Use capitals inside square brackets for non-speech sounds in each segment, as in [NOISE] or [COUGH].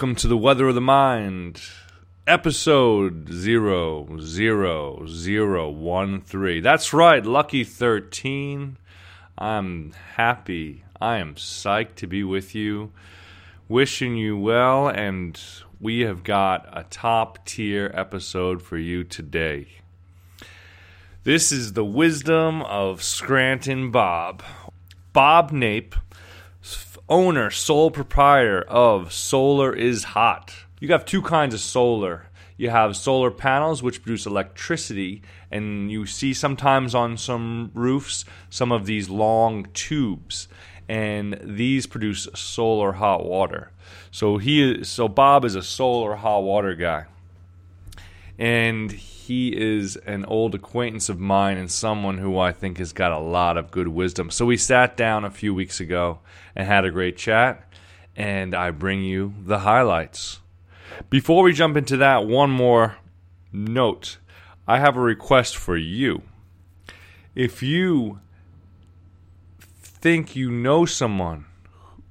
welcome to the Weather of the Mind, episode 00013. That's right, lucky 13. I'm happy. I am psyched to be with you, wishing you well, and we have got a top tier episode for you today. This is the wisdom of Scranton Bob. Bob Nape owner, sole proprietor of Solar is Hot. You have two kinds of solar. You have solar panels which produce electricity, and you see sometimes on some roofs some of these long tubes, and these produce solar hot water. So he is, so Bob is a solar hot water guy. And he is an old acquaintance of mine and someone who I think has got a lot of good wisdom. So we sat down a few weeks ago and had a great chat, and I bring you the highlights. Before we jump into that, one more note. I have a request for you. If you think you know someone,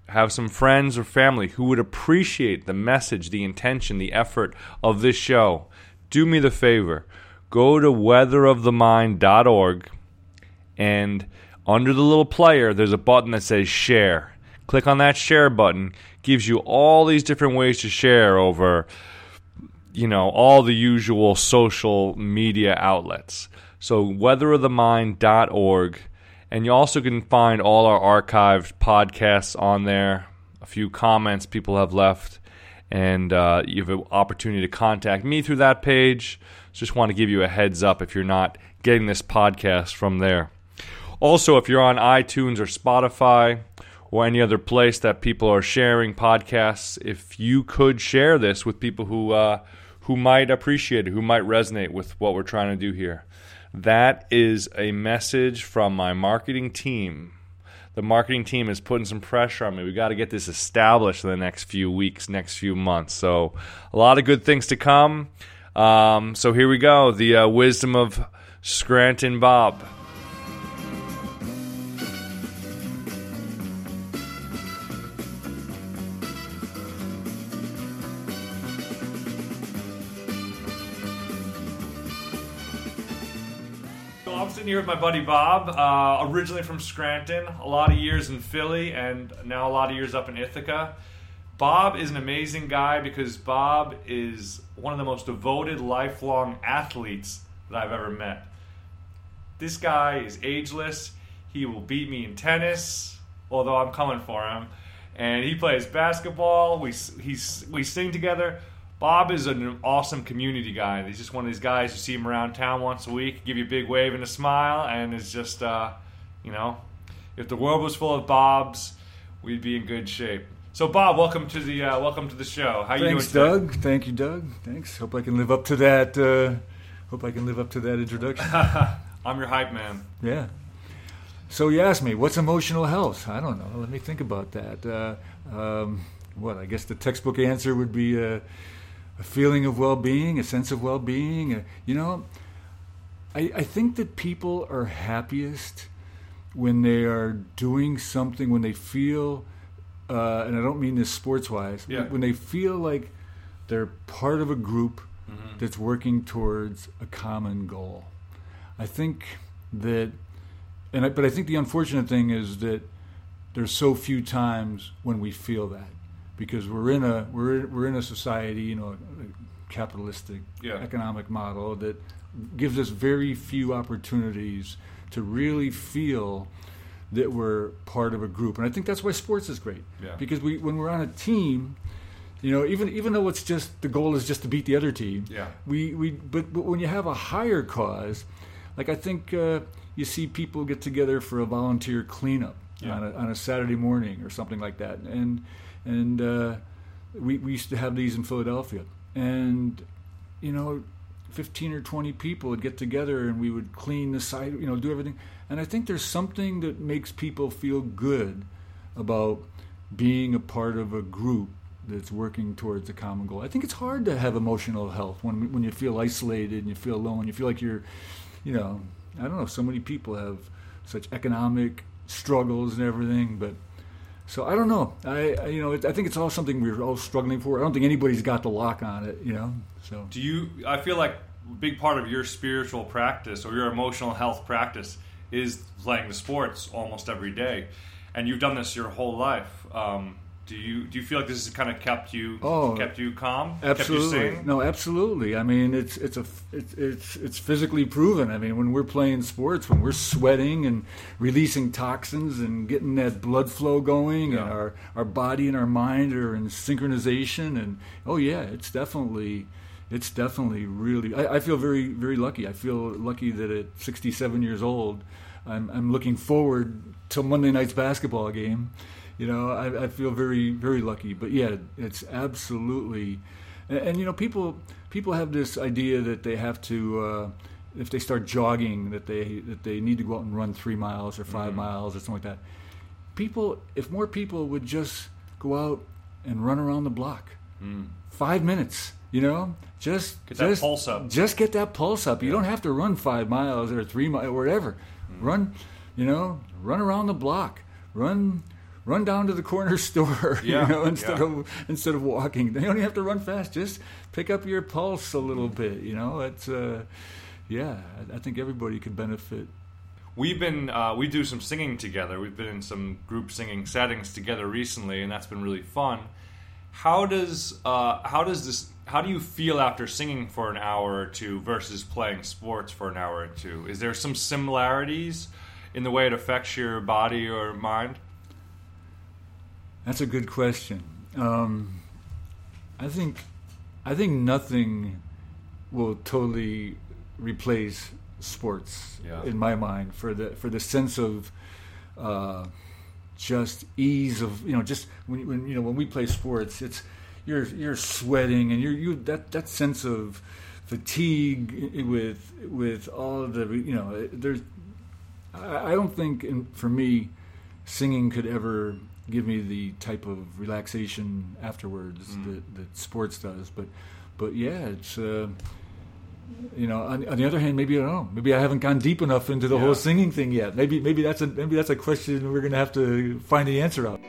have some friends or family who would appreciate the message, the intention, the effort of this show, do me the favor. Go to weatherofthemind.org and under the little player, there's a button that says share. Click on that share button, gives you all these different ways to share over you know, all the usual social media outlets. So weatherofthemind.org and you also can find all our archived podcasts on there, a few comments people have left, and uh, you have an opportunity to contact me through that page. Just want to give you a heads up if you're not getting this podcast from there. Also, if you're on iTunes or Spotify or any other place that people are sharing podcasts, if you could share this with people who uh, who might appreciate it, who might resonate with what we're trying to do here. That is a message from my marketing team. The marketing team is putting some pressure on me. We got to get this established in the next few weeks, next few months. So, a lot of good things to come. Um, so, here we go the uh, wisdom of Scranton Bob. Here with my buddy Bob, uh, originally from Scranton, a lot of years in Philly, and now a lot of years up in Ithaca. Bob is an amazing guy because Bob is one of the most devoted, lifelong athletes that I've ever met. This guy is ageless. He will beat me in tennis, although I'm coming for him. And he plays basketball. We, he's, we sing together. Bob is an awesome community guy. He's just one of these guys you see him around town once a week, give you a big wave and a smile, and is just, uh, you know, if the world was full of Bobs, we'd be in good shape. So, Bob, welcome to the uh, welcome to the show. How you Thanks, doing? Thanks, Doug. Thank you, Doug. Thanks. Hope I can live up to that. Uh, hope I can live up to that introduction. [LAUGHS] I'm your hype man. Yeah. So you asked me, what's emotional health? I don't know. Let me think about that. Uh, um, what? I guess the textbook answer would be uh, a feeling of well-being, a sense of well-being. Uh, you know, I, I think that people are happiest when they are doing something when they feel, uh, and I don't mean this sports-wise, yeah. when they feel like they're part of a group mm-hmm. that's working towards a common goal. I think that, and I, but I think the unfortunate thing is that there's so few times when we feel that because we're in a we're we're in a society, you know, a capitalistic yeah. economic model that gives us very few opportunities to really feel that we're part of a group, and I think that's why sports is great. Yeah. Because we when we're on a team, you know, even even though it's just the goal is just to beat the other team. Yeah. We we but but when you have a higher cause, like I think uh, you see people get together for a volunteer cleanup yeah. on, a, on a Saturday morning or something like that, and and uh, we, we used to have these in Philadelphia. And, you know, 15 or 20 people would get together and we would clean the site, you know, do everything. And I think there's something that makes people feel good about being a part of a group that's working towards a common goal. I think it's hard to have emotional health when when you feel isolated and you feel alone. You feel like you're, you know, I don't know. So many people have such economic struggles and everything, but so I don't know. I, I you know it, I think it's all something we're all struggling for. I don't think anybody's got the lock on it. You know. So Do you? I feel like a big part of your spiritual practice or your emotional health practice is playing the sports almost every day, and you've done this your whole life. Um, do you do you feel like this has kind of kept you Oh, kept you calm, Absolutely. kept you? No, absolutely. I mean, it's it's a it's it's it's physically proven. I mean, when we're playing sports, when we're sweating and releasing toxins and getting that blood flow going, and our our body and our mind are in synchronization, and oh yeah, it's definitely. It's definitely really. I, I feel very, very lucky. I feel lucky that at 67 years old, I'm, I'm looking forward to Monday night's basketball game. You know, I, I feel very, very lucky. But yeah, it's absolutely, and, and you know, people people have this idea that they have to, uh, if they start jogging, that they that they need to go out and run three miles or 5 miles or something like that. People, if more people would just go out and run around the block, five minutes, you know, just Mm. Get that just, pulse up. Just get that pulse up. You don't have to run five miles or three miles or whatever. Mm. Run, you know, run around the block. Run, run down to the corner [LAUGHS] store. Yeah, you know, instead yeah. of instead of walking. You don't have to run fast. Just pick up your pulse a little bit. You know, it's uh, yeah. I, I think everybody could benefit. We've been uh, we do some singing together. We've been in some group singing settings together recently, and that's been really fun. How does uh, how does this how do you feel after singing for an hour or two versus playing sports for an hour or two? Is there some similarities in the way it affects your body or mind? That's a good question. Um, I think I think nothing will totally replace sports Yeah. in my mind for the for the sense of uh, just ease of you know just when, when you know when we play sports it's you're you're sweating and you're you that that sense of fatigue with with all the you know there's I, I don't think in, for me singing could ever give me the type of relaxation afterwards that, that sports does but but yeah it's uh, you know on, on the other hand maybe I don't know maybe I haven't gone deep enough into the Yeah. whole singing thing yet maybe maybe that's a maybe that's a question we're gonna have to find the answer out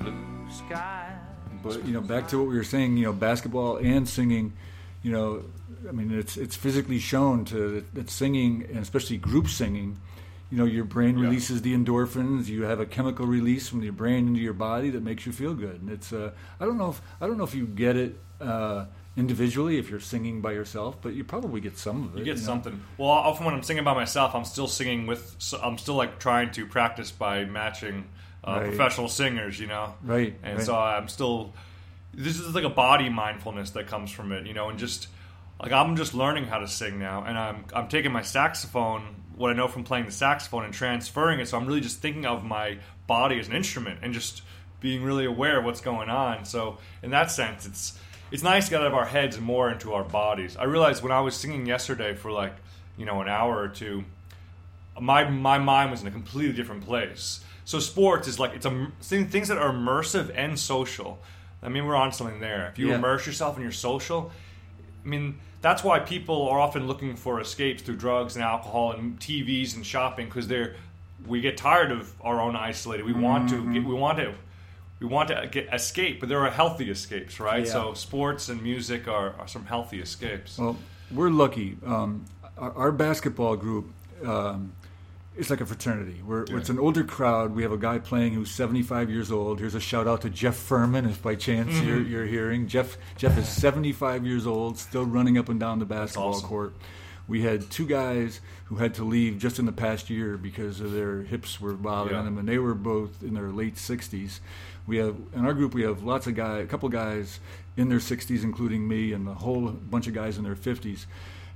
Blue. But you know, back to what we were saying, you know, basketball and singing, you know, I mean, it's it's physically shown to that singing and especially group singing, you know, your brain Yeah. releases the endorphins. You have a chemical release from your brain into your body that makes you feel good. And it's uh, I don't know if I don't know if you get it uh, individually if you're singing by yourself, but you probably get some of it. You get know? something. Well, often when I'm singing by myself, I'm still singing with. so I'm still like trying to practice by matching uh, Right. professional singers, you know. Right, And right. so I'm still. This is like a body mindfulness that comes from it, you know, and just like I'm just learning how to sing now, and I'm I'm taking my saxophone, what I know from playing the saxophone, and transferring it. So I'm really just thinking of my body as an instrument and just being really aware of what's going on. So in that sense, it's it's nice to get out of our heads and more into our bodies. I realized when I was singing yesterday for like you know an hour or two, my my mind was in a completely different place. So sports is like it's a things that are immersive and social. I mean, we're on something there. If you Yeah. immerse yourself in your social, I mean, that's why people are often looking for escapes through drugs and alcohol and TVs and shopping because they're we get tired of our own isolated. We want to get, we want to we want to get escape, but there are healthy escapes, right? Yeah. So sports and music are, are some healthy escapes. Well, we're lucky. Um, our, our basketball group um, is like a fraternity. We're, It's an older crowd. We have a guy playing who's 75 years old. Here's a shout out to Jeff Furman, if by chance Mm-hmm. you're, you're hearing. Jeff Jeff is 75 years old, still running up and down the basketball awesome. court. We had two guys who had to leave just in the past year because of their hips were bothering Yeah. them, and they were both in their late 60s. We have in our group we have lots of guys, a couple guys in their 60s, including me, and a whole bunch of guys in their 50s.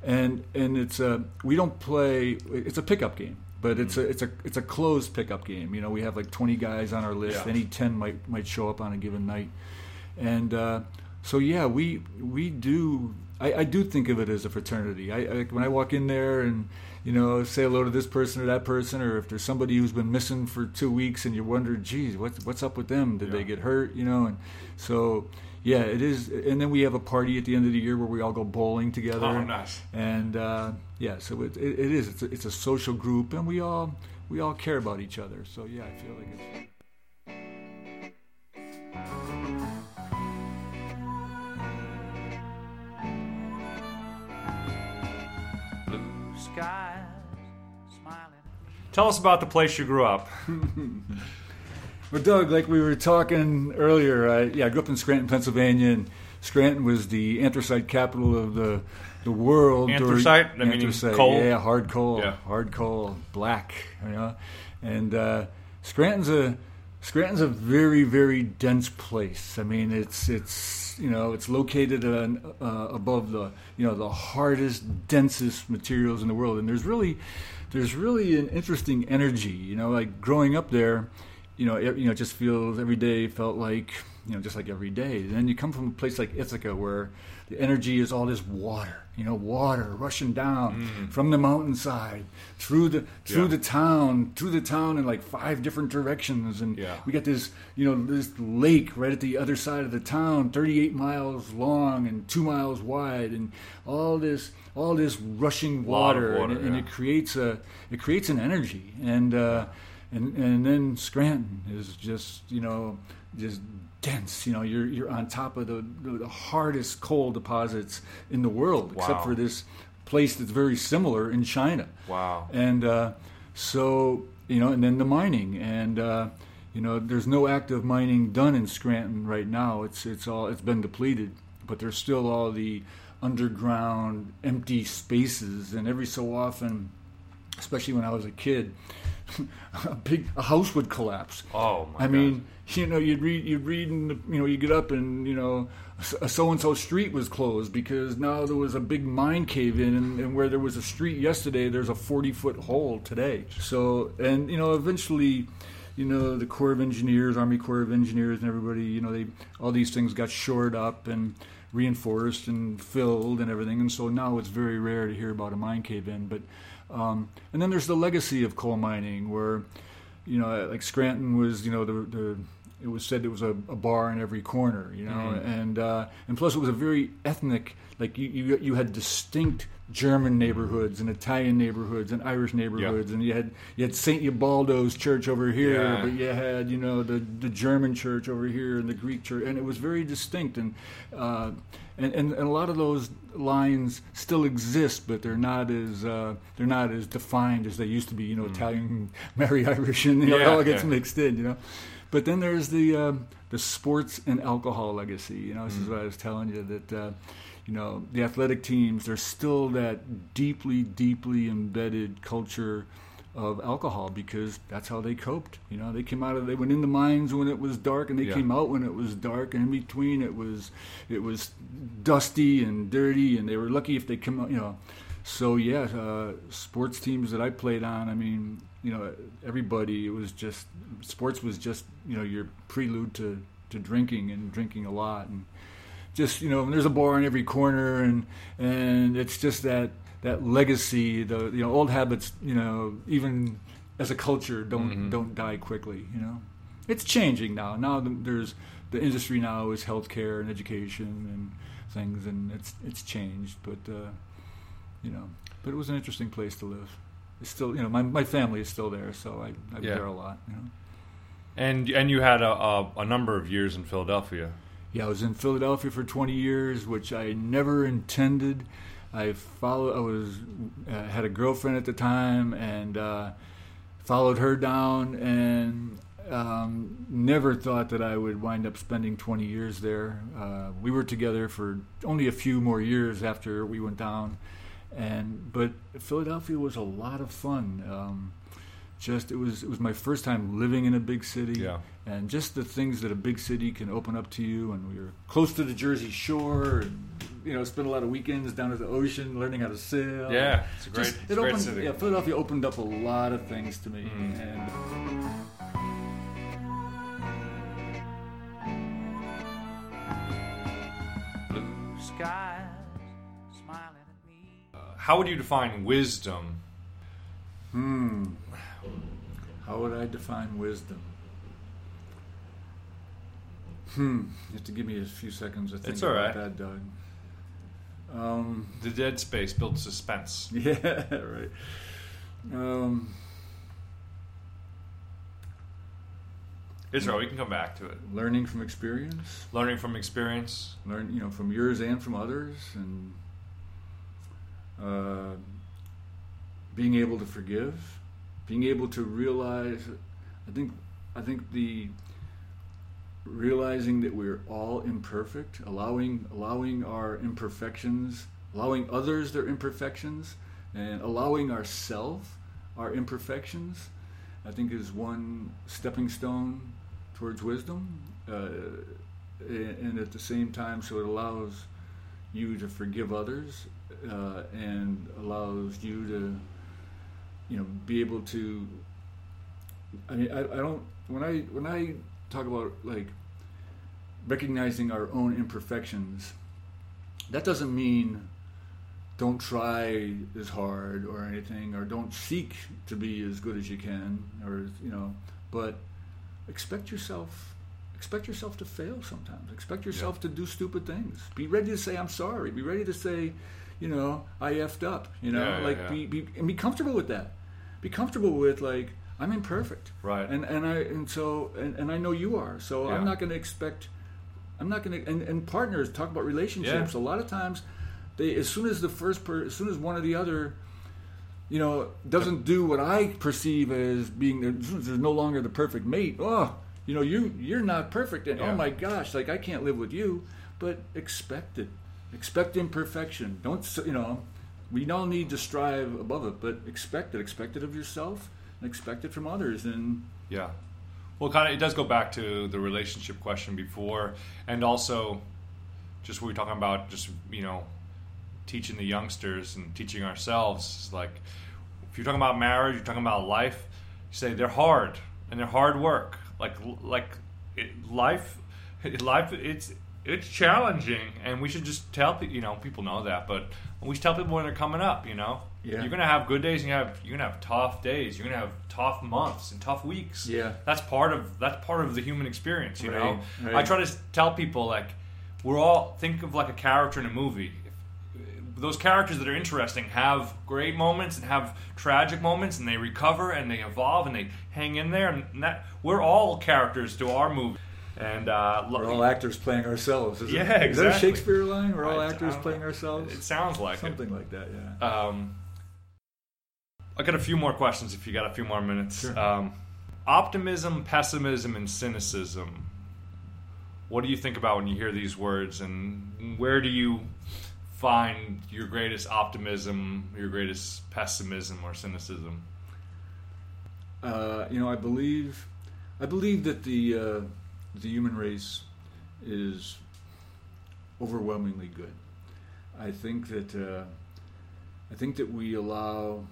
And and it's a we don't play. It's a pickup game, but it's a it's a it's a closed pickup game. You know, we have like 20 guys on our list. Yeah. Any 10 might might show up on a given night, and uh, so yeah, we we do. I, I do think of it as a fraternity. I, I when I walk in there and you know say hello to this person or that person, or if there's somebody who's been missing for two weeks and you wonder, geez, what's what's up with them? Did Yeah. they get hurt? You know, and so yeah, it is. And then we have a party at the end of the year where we all go bowling together. Oh, nice. And uh, yeah, so it, it, it is. It's a, it's a social group, and we all we all care about each other. So yeah, I feel like it's. Blue skies smiling. Tell us about the place you grew up. [LAUGHS] Well, Doug, like we were talking earlier, I, yeah, I grew up in Scranton, Pennsylvania, and Scranton was the anthracite capital of the the world. during- Anthracite? Meaning anthracite, coal? Yeah, hard coal, Yeah. hard coal, black. You know, and uh, Scranton's a Scranton's a very very dense place. I mean, it's it's you know it's located on, uh, above the you know the hardest, densest materials in the world, and there's really there's really an interesting energy. You know, like growing up there, you know, it, you know, it just feels every day felt like you know just like every day. And then you come from a place like Ithaca where the energy is all this water, you know, water rushing down from the mountainside through the through Yeah. the town, through the town in like five different directions, and Yeah. we got this you know this lake right at the other side of the town, 38 miles long and two miles wide, and all this all this rushing water, water, and, and yeah. it creates a it creates an energy, and uh, and and then Scranton is just you know just dense. You know, you're you're on top of the the, hardest coal deposits in the world, Wow. except for this place that's very similar in China. Wow. And uh, so, you know, and then the mining, and uh, you know, there's no active mining done in Scranton right now. It's it's all it's been depleted, but there's still all the underground empty spaces, and every so often, especially when I was a kid, a big a house would collapse. Oh my god. I mean, you know, you'd read, you'd read, in the, you know, you get up and you know, a so and so street was closed because now there was a big mine cave in, and, and where there was a street yesterday, there's a forty foot hole today. So, and you know, eventually, you know, the Corps of Engineers, Army Corps of Engineers, and everybody, you know, they all these things got shored up and reinforced and filled and everything, and so now it's very rare to hear about a mine cave in, but. Um, and then there's the legacy of coal mining, where you know, like Scranton was, you know, the, the it was said there was a, a bar in every corner, you know, Mm-hmm. and uh, and plus it was a very ethnic, like you, you you had distinct German neighborhoods and Italian neighborhoods and Irish neighborhoods, and you had you had Saint Ubaldo's church over here, Yeah. but you had you know the the German church over here and the Greek church, and it was very distinct, and uh, and, and and a lot of those lines still exist, but they're not as uh, they're not as defined as they used to be. You know, Italian, [LAUGHS] Mary Irish, and you know, Mm. Yeah, it all gets yeah. mixed in. You know, but then there's the um, the sports and alcohol legacy. You know, this Mm. is what I was telling you that. Uh, you know, the athletic teams, there's still that deeply, deeply embedded culture of alcohol because that's how they coped. You know, they came out of they went in the mines when it was dark, and they Yeah. came out when it was dark, and in between it was it was dusty and dirty, and they were lucky if they came out. You know, so yeah, uh, sports teams that I played on, I mean, you know, everybody it was just sports was just you know your prelude to to drinking and drinking a lot. And just you know there's a bar in every corner and and it's just that that legacy the you know old habits you know even as a culture don't don't die quickly you know? It's changing now. Now there's the industry now is healthcare and education and things and it's it's changed. But uh, you know but it was an interesting place to live it's still you know my, my family is still there so I, I'm Yeah. there a lot you know And and you had a, a, a number of years in Philadelphia. Yeah, I was in Philadelphia for 20 years, which I never intended. I followed. I was uh, had a girlfriend at the time, and uh, followed her down, and um, never thought that I would wind up spending 20 years there. Uh, we were together for only a few more years after we went down, and but Philadelphia was a lot of fun. Um, just it was it was my first time living in a big city Yeah. and just the things that a big city can open up to you and we were close to the jersey shore and you know spent a lot of weekends down at the ocean learning how to sail Yeah, it's a great, Just- it's it a great opened city. yeah philadelphia opened up a lot of things to me Mm. and Blue skies how would you define wisdom? Hmm. How would I define wisdom? Hmm. You have to give me a few seconds to think It's all about right. that, Doug. Um, The dead space builds suspense. [LAUGHS] yeah, right. Um, It's all right. We can come back to it. learning from experience, Learning from experience. learn you know from yours and from others, and uh, being able to forgive, being able to realize. I think I think the realizing that we're all imperfect, allowing allowing our imperfections, allowing others their imperfections, and allowing ourselves our imperfections, I think is one stepping stone towards wisdom. Uh, and at the same time, so it allows you to forgive others uh, and allows you to, you know, be able to. I mean, I, I don't when I when I talk about like recognizing our own imperfections, that doesn't mean don't try as hard or anything, or don't seek to be as good as you can, or you know, but expect yourself expect yourself to fail sometimes. Expect yourself to do stupid things. Be ready to say I'm sorry. Be ready to say, you know, I effed up. You know, Yeah, yeah, like yeah. be, be and be comfortable with that. Be comfortable with like I'm imperfect. Right. And and I and so and, and I know you are. So. I'm not going to expect. I'm not going to. And, and partners talk about relationships. A lot of times, they as soon as the first per, as soon as one or the other you know, doesn't do what I perceive as being the, as soon as there's no longer the perfect mate. Oh, you know, you you're not perfect, and oh Yeah. oh my gosh, like I can't live with you. But expect it, expect imperfection. Don't you know? We all need to strive above it, but expect it. Expect it of yourself, and expect it from others. And Yeah. Well, kind of, it does go back to the relationship question before, and also just what we are talking about, just you know, teaching the youngsters and teaching ourselves. Like, if you're talking about marriage, you're talking about life. You say they're hard and they're hard work. Like, like it, life, [LAUGHS] life, it's it's challenging, and we should just tell people. You know, people know that, but we should tell people when they're coming up. You know, Yeah. you're gonna have good days, and you have you're gonna have tough days. You're gonna have tough months and tough weeks Yeah. that's part of that's part of the human experience you know Right, i try to tell people like we're all think of like a character in a movie if, those characters that are interesting have great moments and have tragic moments and they recover and they evolve and they hang in there and that we're all characters to our movie and uh we're all actors playing ourselves. Is Yeah, it? Is that a. Shakespeare line? We're all I- I actors don't playing ourselves. it sounds like Something like that. Yeah. um i got a few more questions if you got a few more minutes Sure. um optimism pessimism and cynicism what do you think about when you hear these words and where do you find your greatest optimism your greatest pessimism or cynicism Uh, you know, I believe, I believe that the uh, the human race is overwhelmingly good. I think that uh, I think that we allow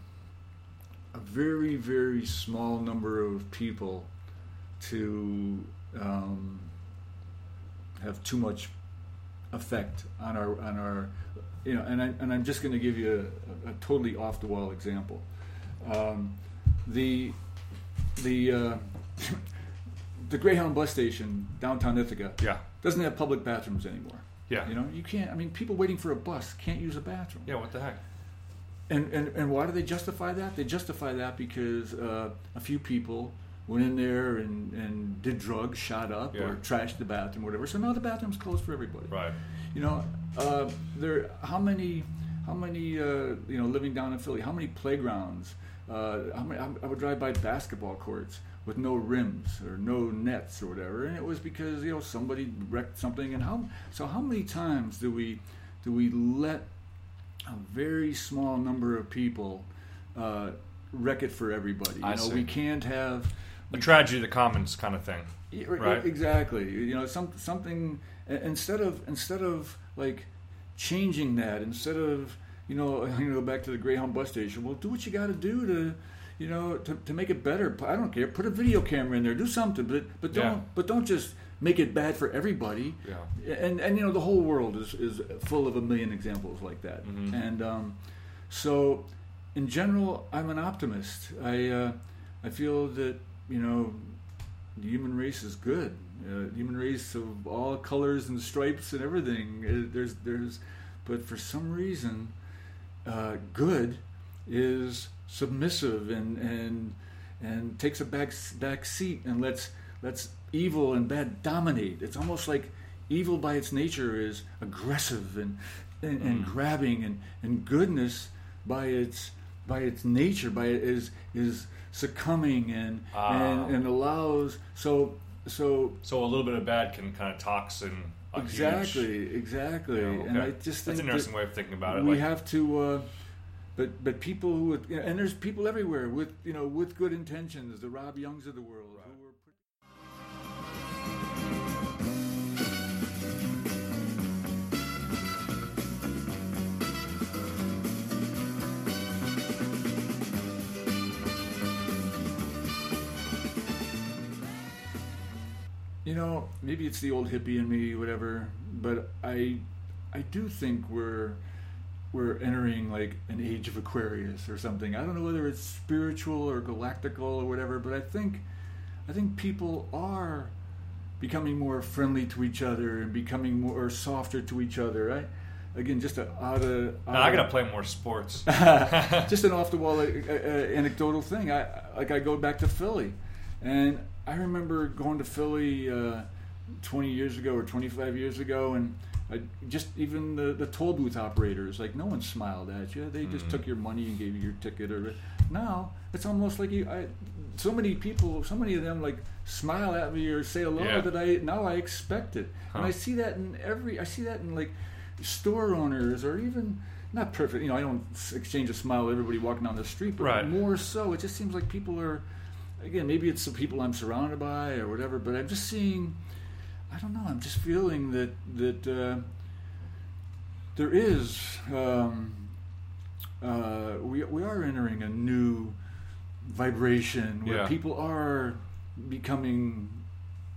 a very very small number of people to um, have too much effect on our on our you know and I and I'm just going to give you a, a totally off the wall example. Um, the the uh, the Greyhound bus station downtown Ithaca yeah doesn't have public bathrooms anymore. yeah You know, you can't. I mean, people waiting for a bus can't use a bathroom. yeah what the heck And and and why do they justify that? They justify that because uh, a few people went in there and, and did drugs, shot up, Yeah. or trashed the bathroom, whatever. So now the bathroom's closed for everybody. right You know, uh, there. How many? How many? Uh, you know, living down in Philly, how many playgrounds? Uh, how many, I I would drive by basketball courts with no rims or no nets or whatever, and it was because you know somebody wrecked something. And how? So how many times do we do we let a very small number of people uh, wreck it for everybody? You I know, see. we can't have a tragedy of the commons kind of thing yeah, right. Exactly. You know, some something instead of instead of like changing that, instead of you know, [LAUGHS] you know, go back to the Greyhound bus station. Well, do what you got to do to, you know, to, to make it better. I don't care. Put a video camera in there. Do something, but but don't Yeah. but don't just make it bad for everybody. Yeah. And and you know, the whole world is is full of a million examples like that. Mhm. And um, So, in general, I'm an optimist. I uh, I feel that you know the human race is good. Uh, human race of all colors and stripes and everything. Uh, there's there's, but for some reason, uh, good is submissive and and and takes a back back seat and lets lets evil and bad dominate. It's almost like evil by its nature is aggressive and and, and grabbing, and, and goodness by its by its nature by it is is succumbing and Ah. and, and allows so so So a little bit of bad can kind of toxin. a huge- exactly exactly Yeah, and. I just That's think an interesting way of thinking about it. we like- have to uh, but but people who would- and there's people everywhere with you know with good intentions the Rob Youngs of the world who were you know, maybe it's the old hippie in me, whatever. But I, I do think we're, we're entering like an age of Aquarius or something. I don't know whether it's spiritual or galactical or whatever, but I think, I think people are becoming more friendly to each other and becoming more softer to each other. I, again, just a out of Now, I gotta play more sports. [LAUGHS] [LAUGHS] just an off the wall uh, uh, anecdotal thing. I like I go back to Philly, and I remember going to Philly uh, 20 years ago or 25 years ago, and I, just even the, the toll booth operators, like no one smiled at you. They just hmm. took your money and gave you your ticket. Or now it's almost like you. I, so many people, so many of them, like smile at me or say hello Yeah. that I now I expect it, and I see that in every. I see that in like store owners or even not perfect. You know, I don't exchange a smile with everybody walking down the street, but Right. more so, it just seems like people are. Again, maybe it's the people I'm surrounded by or whatever, but I'm just seeing. I don't know. I'm just feeling that that uh, there is. Um, uh, we we are entering a new vibration where Yeah. people are becoming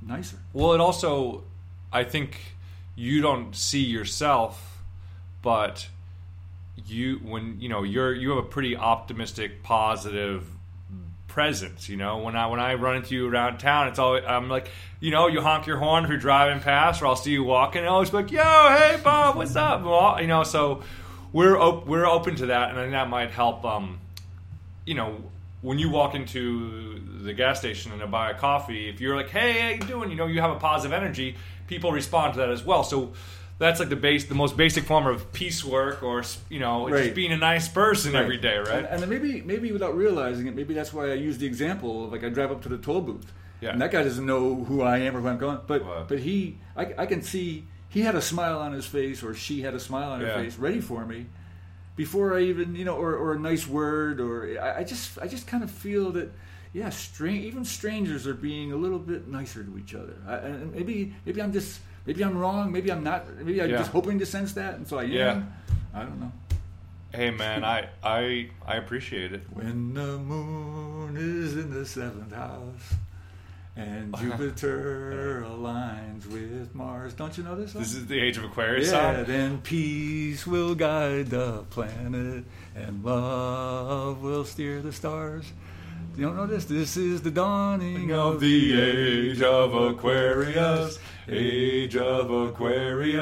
nicer. Well, it also, I think you don't see yourself, but you when you know you're you have a pretty optimistic, positive presence. You know, when I when I run into you around town, it's always I'm like, you know, you honk your horn if you're driving past, or I'll see you walking, and I'll always be like, yo, hey, Bob, what's up? Well, you know, so we're op- we're open to that, and I think that might help. Um, you know, when you walk into the gas station and buy a coffee, if you're like, "Hey, how you doing?" You know, you have a positive energy. People respond to that as well. So that's like the base, the most basic form of piecework, or you know, Right. just being a nice person every day, right? And, and then maybe, maybe without realizing it, maybe that's why I use the example of like I drive up to the toll booth, Yeah. and that guy doesn't know who I am or where I'm going, but Wow. but he, I, I can see he had a smile on his face or she had a smile on her Yeah. face, ready for me, before I even you know, or, or a nice word, or I, I just I just kind of feel that. Yeah, strange. Even strangers are being a little bit nicer to each other. I, and maybe, maybe I'm just, maybe I'm wrong. Maybe I'm not. Maybe I'm Yeah. just hoping to sense that, and so I am. Yeah. I don't know. hey, man, I I I appreciate it. When the moon is in the seventh house and [LAUGHS] Jupiter aligns with Mars. Don't you know this song? This is the age of Aquarius yeah, song. then peace will guide the planet and love will steer the stars. You don't know this? This is the dawning Of the age of Aquarius, age of Aquarius,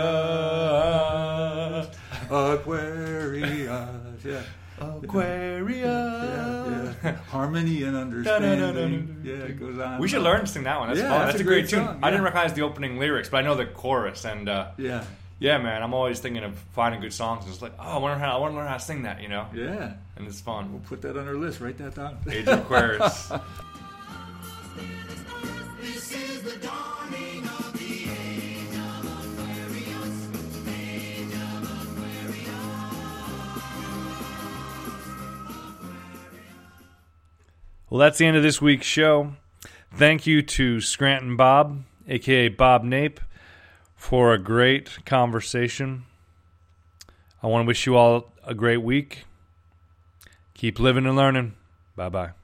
Aquarius. Yeah. Aquarius. Yeah, yeah. Harmony and understanding. Yeah, it goes on. We should learn to sing that one. That's Yeah, fun. that's That's, a a great, great tune. song, I didn't recognize the opening lyrics, but I know the chorus. And uh, Yeah. yeah, man, I'm always thinking of finding good songs. And it's like, oh, I wonder how I want to learn how to sing that. You know, Yeah. and it's fun. We'll put that on our list. Write that down. Age of Aquarius. Well, that's the end of this week's show. Thank you to Scranton Bob, aka Bob Nape, for a great conversation. I want to wish you all a great week. Keep living and learning. Bye bye.